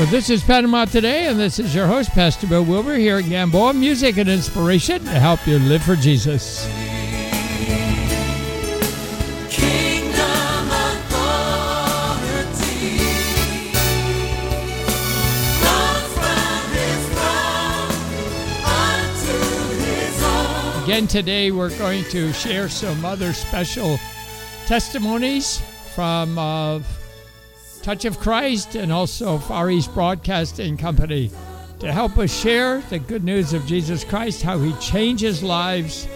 Well, this is Panama Today, and this is your host, Pastor Bill Wilbur, here at Gamboa. Music and Inspiration to help you live for Jesus. Again, today we're going to share some other special testimonies from uh, Touch of Christ and also Far East Broadcasting Company to help us share the good news of Jesus Christ, how he changes lives.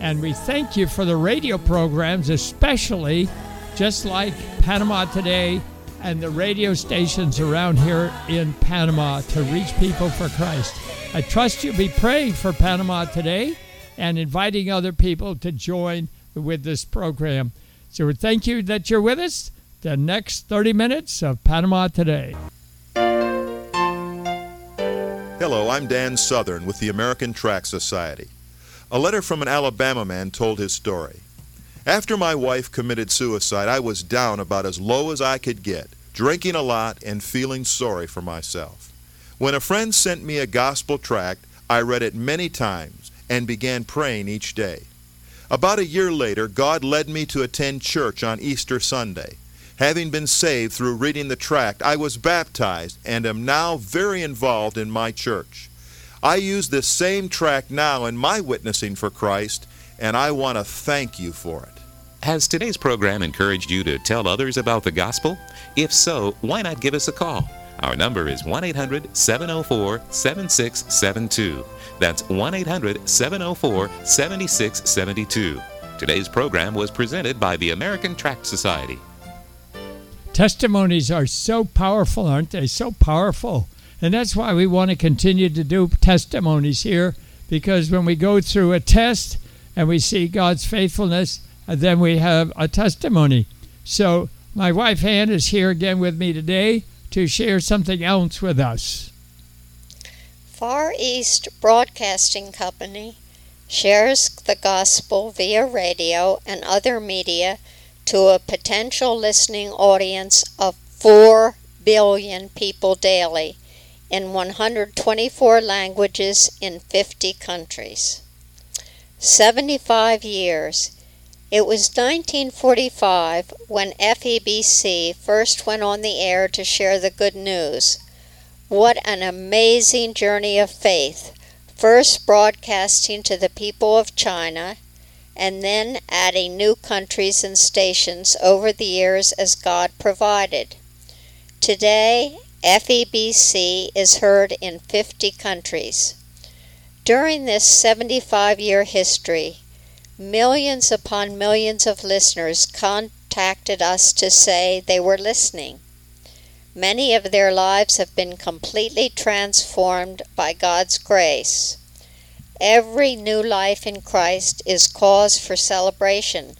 And we thank you for the radio programs, especially just like Panama Today and the radio stations around here in Panama to reach people for Christ. I trust you'll be praying for Panama today and inviting other people to join with this program. So we thank you that you're with us. The next 30 minutes of Panama Today. Hello, I'm Dan Southern with the American Tract Society. A letter from an Alabama man told his story. After my wife committed suicide, I was down about as low as I could get, drinking a lot and feeling sorry for myself. When a friend sent me a gospel tract, I read it many times and began praying each day. About a year later, God led me to attend church on Easter Sunday. Having been saved through reading the tract, I was baptized and am now very involved in my church. I use this same tract now in my witnessing for Christ, and I want to thank you for it. Has today's program encouraged you to tell others about the gospel? If so, why not give us a call? Our number is 1 800 704 7672. That's 1 800 704 7672. Today's program was presented by the American Tract Society. Testimonies are so powerful, aren't they? So powerful. And that's why we want to continue to do testimonies here because when we go through a test and we see God's faithfulness, uh, then we have a testimony. So, my wife Ann is here again with me today to share something else with us. Far East Broadcasting Company shares the gospel via radio and other media to a potential listening audience of 4 billion people daily in 124 languages in 50 countries. 75 years. It was 1945 when FEBC first went on the air to share the good news what an amazing journey of faith, first broadcasting to the people of China and then adding new countries and stations over the years as God provided. Today, FEBC is heard in 50 countries. During this 75 year history, millions upon millions of listeners contacted us to say they were listening. Many of their lives have been completely transformed by God's grace. Every new life in Christ is cause for celebration,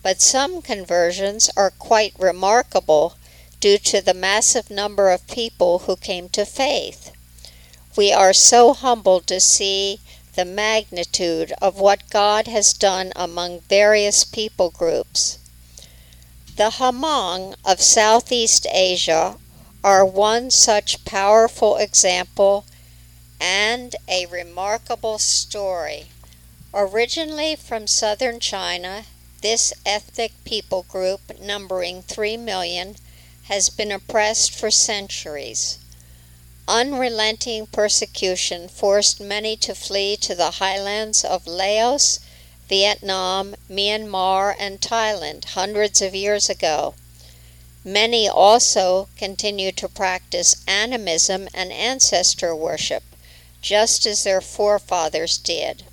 but some conversions are quite remarkable due to the massive number of people who came to faith. We are so humbled to see the magnitude of what God has done among various people groups. The Hmong of Southeast Asia are one such powerful example and a remarkable story. Originally from southern China, this ethnic people group, numbering 3 million, has been oppressed for centuries. Unrelenting persecution forced many to flee to the highlands of Laos, Vietnam, Myanmar, and Thailand hundreds of years ago. Many also continue to practice animism and ancestor worship, just as their forefathers did.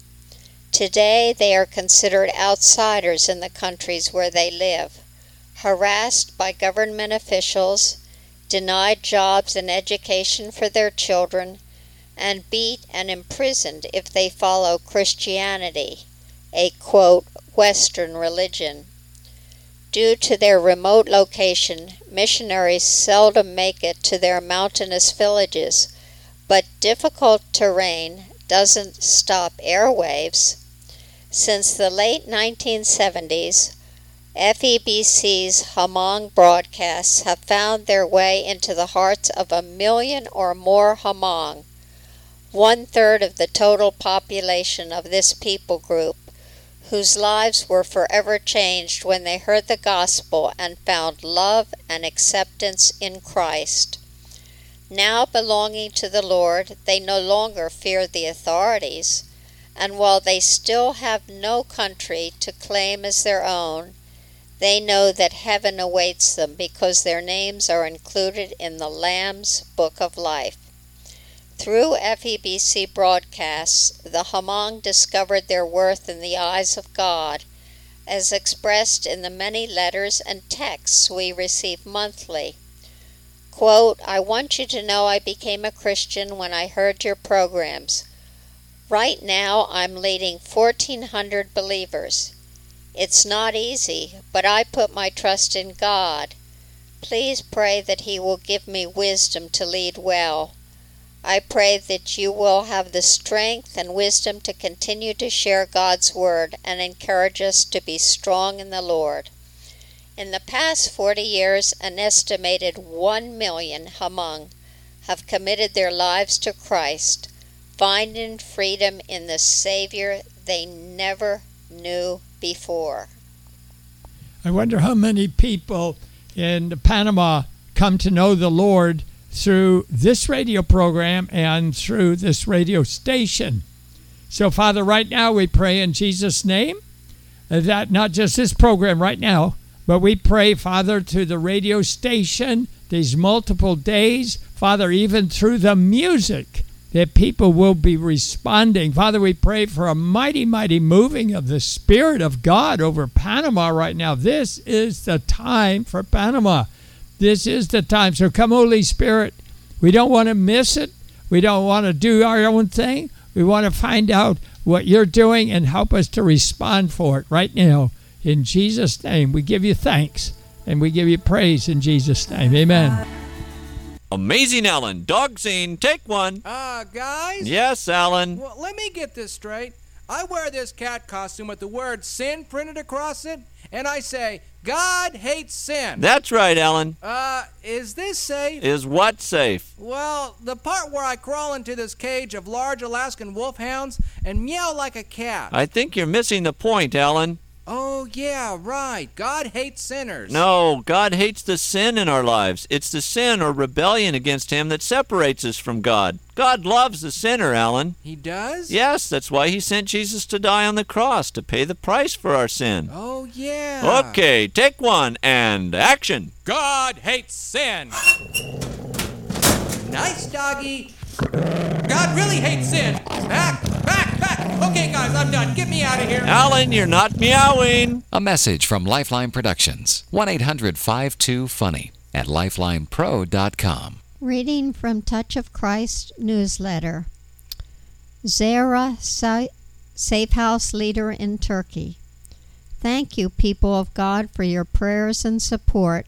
Today they are considered outsiders in the countries where they live, harassed by government officials, denied jobs and education for their children, and beat and imprisoned if they follow Christianity, a quote, Western religion. Due to their remote location, missionaries seldom make it to their mountainous villages, but difficult terrain doesn't stop airwaves. Since the late 1970s, FEBC's Hmong broadcasts have found their way into the hearts of a million or more Hmong, one third of the total population of this people group, whose lives were forever changed when they heard the gospel and found love and acceptance in Christ. Now belonging to the Lord, they no longer fear the authorities, and while they still have no country to claim as their own, they know that heaven awaits them because their names are included in the Lamb's Book of Life. Through FEBC broadcasts, the Hmong discovered their worth in the eyes of God, as expressed in the many letters and texts we receive monthly. Quote, I want you to know I became a Christian when I heard your programs. Right now, I'm leading 1,400 believers. It's not easy, but I put my trust in God. Please pray that He will give me wisdom to lead well. I pray that you will have the strength and wisdom to continue to share God's Word and encourage us to be strong in the Lord. In the past 40 years, an estimated 1 million Hmong have committed their lives to Christ, finding freedom in the Savior they never knew before. I wonder how many people in Panama come to know the Lord through this radio program and through this radio station. So, Father, right now we pray in Jesus' name that not just this program right now, but we pray, Father, to the radio station these multiple days, Father, even through the music that people will be responding. Father, we pray for a mighty, mighty moving of the Spirit of God over Panama right now. This is the time for Panama. This is the time. So come, Holy Spirit. We don't want to miss it. We don't want to do our own thing. We want to find out what you're doing and help us to respond for it right now. In Jesus' name, we give you thanks and we give you praise in Jesus' name. Amen. Amazing Alan, dog scene, take one. Uh, guys? Yes, Alan. Well, let me get this straight. I wear this cat costume with the word sin printed across it, and I say, God hates sin. That's right, Alan. Uh, is this safe? Is what safe? Well, the part where I crawl into this cage of large Alaskan wolfhounds and meow like a cat. I think you're missing the point, Alan. Oh, yeah, right. God hates sinners. No, God hates the sin in our lives. It's the sin or rebellion against Him that separates us from God. God loves the sinner, Alan. He does? Yes, that's why He sent Jesus to die on the cross, to pay the price for our sin. Oh, yeah. Okay, take one and action. God hates sin. nice, doggy. God really hates sin. Back, back, back. Okay, guys, I'm done. Get me out of here. Alan, you're not meowing. A message from Lifeline Productions. 1 800 52 Funny at lifelinepro.com. Reading from Touch of Christ newsletter. Zara, Sa- Safe House leader in Turkey. Thank you, people of God, for your prayers and support.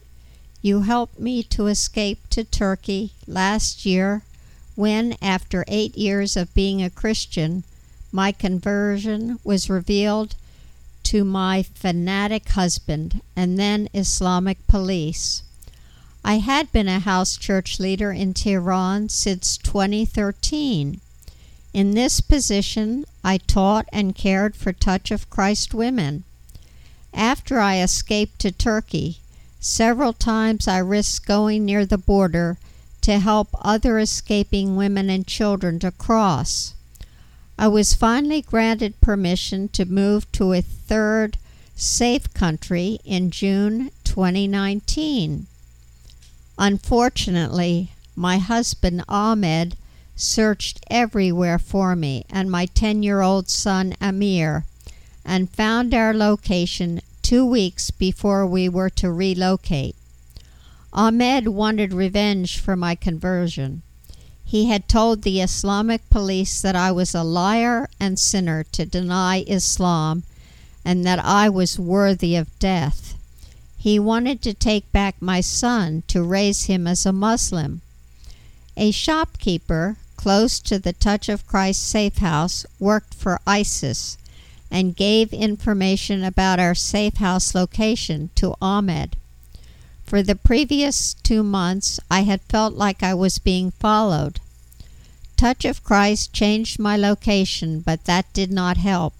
You helped me to escape to Turkey last year when, after eight years of being a Christian, my conversion was revealed to my fanatic husband and then Islamic police. I had been a house church leader in Tehran since 2013. In this position, I taught and cared for Touch of Christ women. After I escaped to Turkey, several times I risked going near the border to help other escaping women and children to cross. I was finally granted permission to move to a third safe country in June 2019. Unfortunately, my husband Ahmed searched everywhere for me and my 10 year old son Amir and found our location two weeks before we were to relocate. Ahmed wanted revenge for my conversion. He had told the Islamic police that I was a liar and sinner to deny Islam and that I was worthy of death. He wanted to take back my son to raise him as a Muslim. A shopkeeper close to the Touch of Christ safe house worked for ISIS and gave information about our safe house location to Ahmed. For the previous two months, I had felt like I was being followed. Touch of Christ changed my location, but that did not help.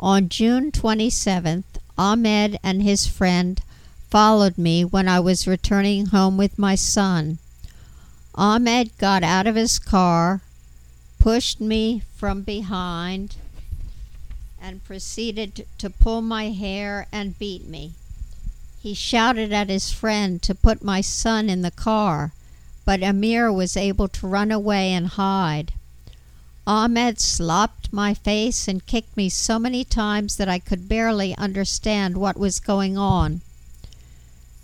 On June 27th, Ahmed and his friend followed me when I was returning home with my son. Ahmed got out of his car, pushed me from behind, and proceeded to pull my hair and beat me. He shouted at his friend to put my son in the car, but Amir was able to run away and hide. Ahmed slopped my face and kicked me so many times that I could barely understand what was going on.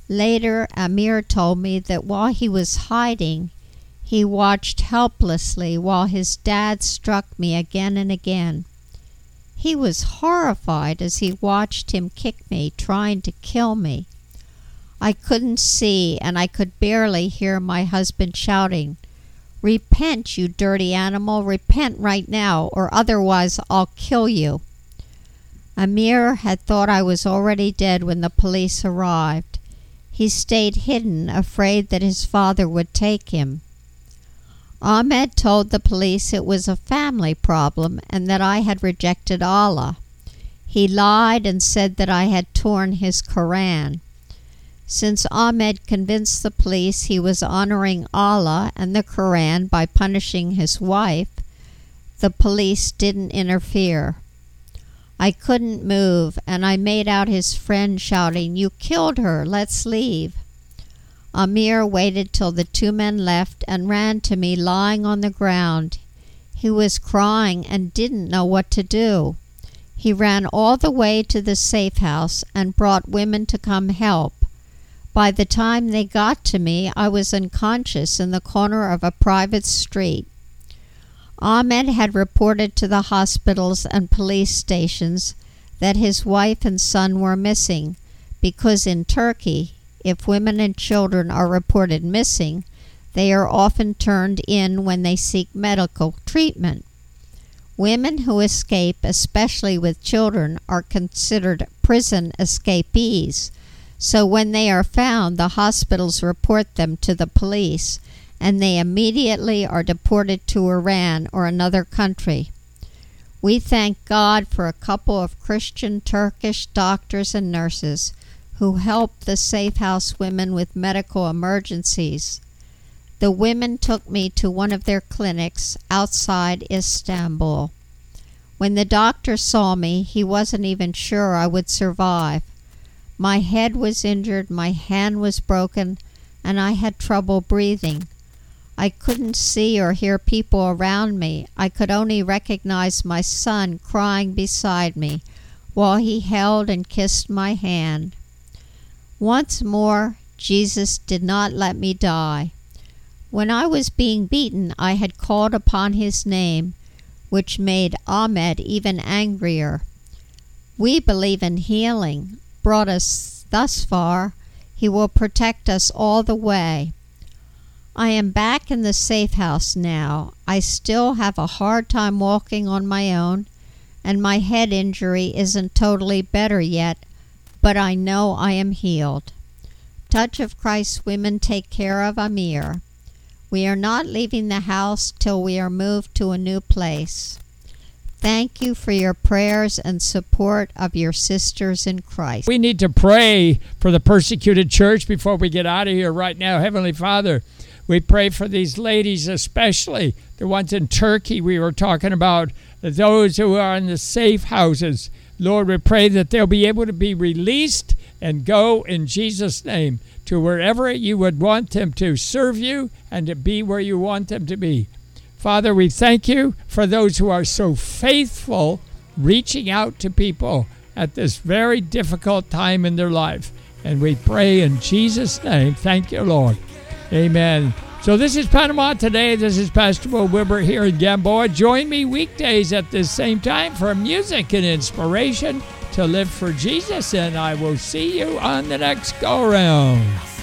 Later, Amir told me that while he was hiding, he watched helplessly while his dad struck me again and again. He was horrified as he watched him kick me, trying to kill me. I couldn't see, and I could barely hear my husband shouting, Repent, you dirty animal, repent right now, or otherwise I'll kill you. Amir had thought I was already dead when the police arrived. He stayed hidden, afraid that his father would take him. Ahmed told the police it was a family problem and that I had rejected Allah. He lied and said that I had torn his Koran. Since Ahmed convinced the police he was honoring Allah and the Koran by punishing his wife, the police didn't interfere. I couldn't move, and I made out his friend shouting, You killed her, let's leave. Amir waited till the two men left and ran to me lying on the ground. He was crying and didn't know what to do. He ran all the way to the safe house and brought women to come help. By the time they got to me, I was unconscious in the corner of a private street. Ahmed had reported to the hospitals and police stations that his wife and son were missing because in Turkey if women and children are reported missing, they are often turned in when they seek medical treatment. Women who escape, especially with children, are considered prison escapees. So when they are found, the hospitals report them to the police and they immediately are deported to Iran or another country. We thank God for a couple of Christian Turkish doctors and nurses who helped the Safe House women with medical emergencies. The women took me to one of their clinics outside Istanbul. When the doctor saw me, he wasn't even sure I would survive. My head was injured, my hand was broken, and I had trouble breathing. I couldn't see or hear people around me. I could only recognize my son crying beside me while he held and kissed my hand. Once more, Jesus did not let me die. When I was being beaten, I had called upon his name, which made Ahmed even angrier. We believe in healing. Brought us thus far, he will protect us all the way. I am back in the safe house now. I still have a hard time walking on my own, and my head injury isn't totally better yet, but I know I am healed. Touch of Christ women take care of Amir. We are not leaving the house till we are moved to a new place. Thank you for your prayers and support of your sisters in Christ. We need to pray for the persecuted church before we get out of here right now. Heavenly Father, we pray for these ladies, especially the ones in Turkey we were talking about, those who are in the safe houses. Lord, we pray that they'll be able to be released and go in Jesus' name to wherever you would want them to serve you and to be where you want them to be. Father, we thank you for those who are so faithful reaching out to people at this very difficult time in their life. And we pray in Jesus' name. Thank you, Lord. Amen. So this is Panama Today. This is Pastor Will Wilbur here in Gamboa. Join me weekdays at the same time for music and inspiration to live for Jesus, and I will see you on the next go round.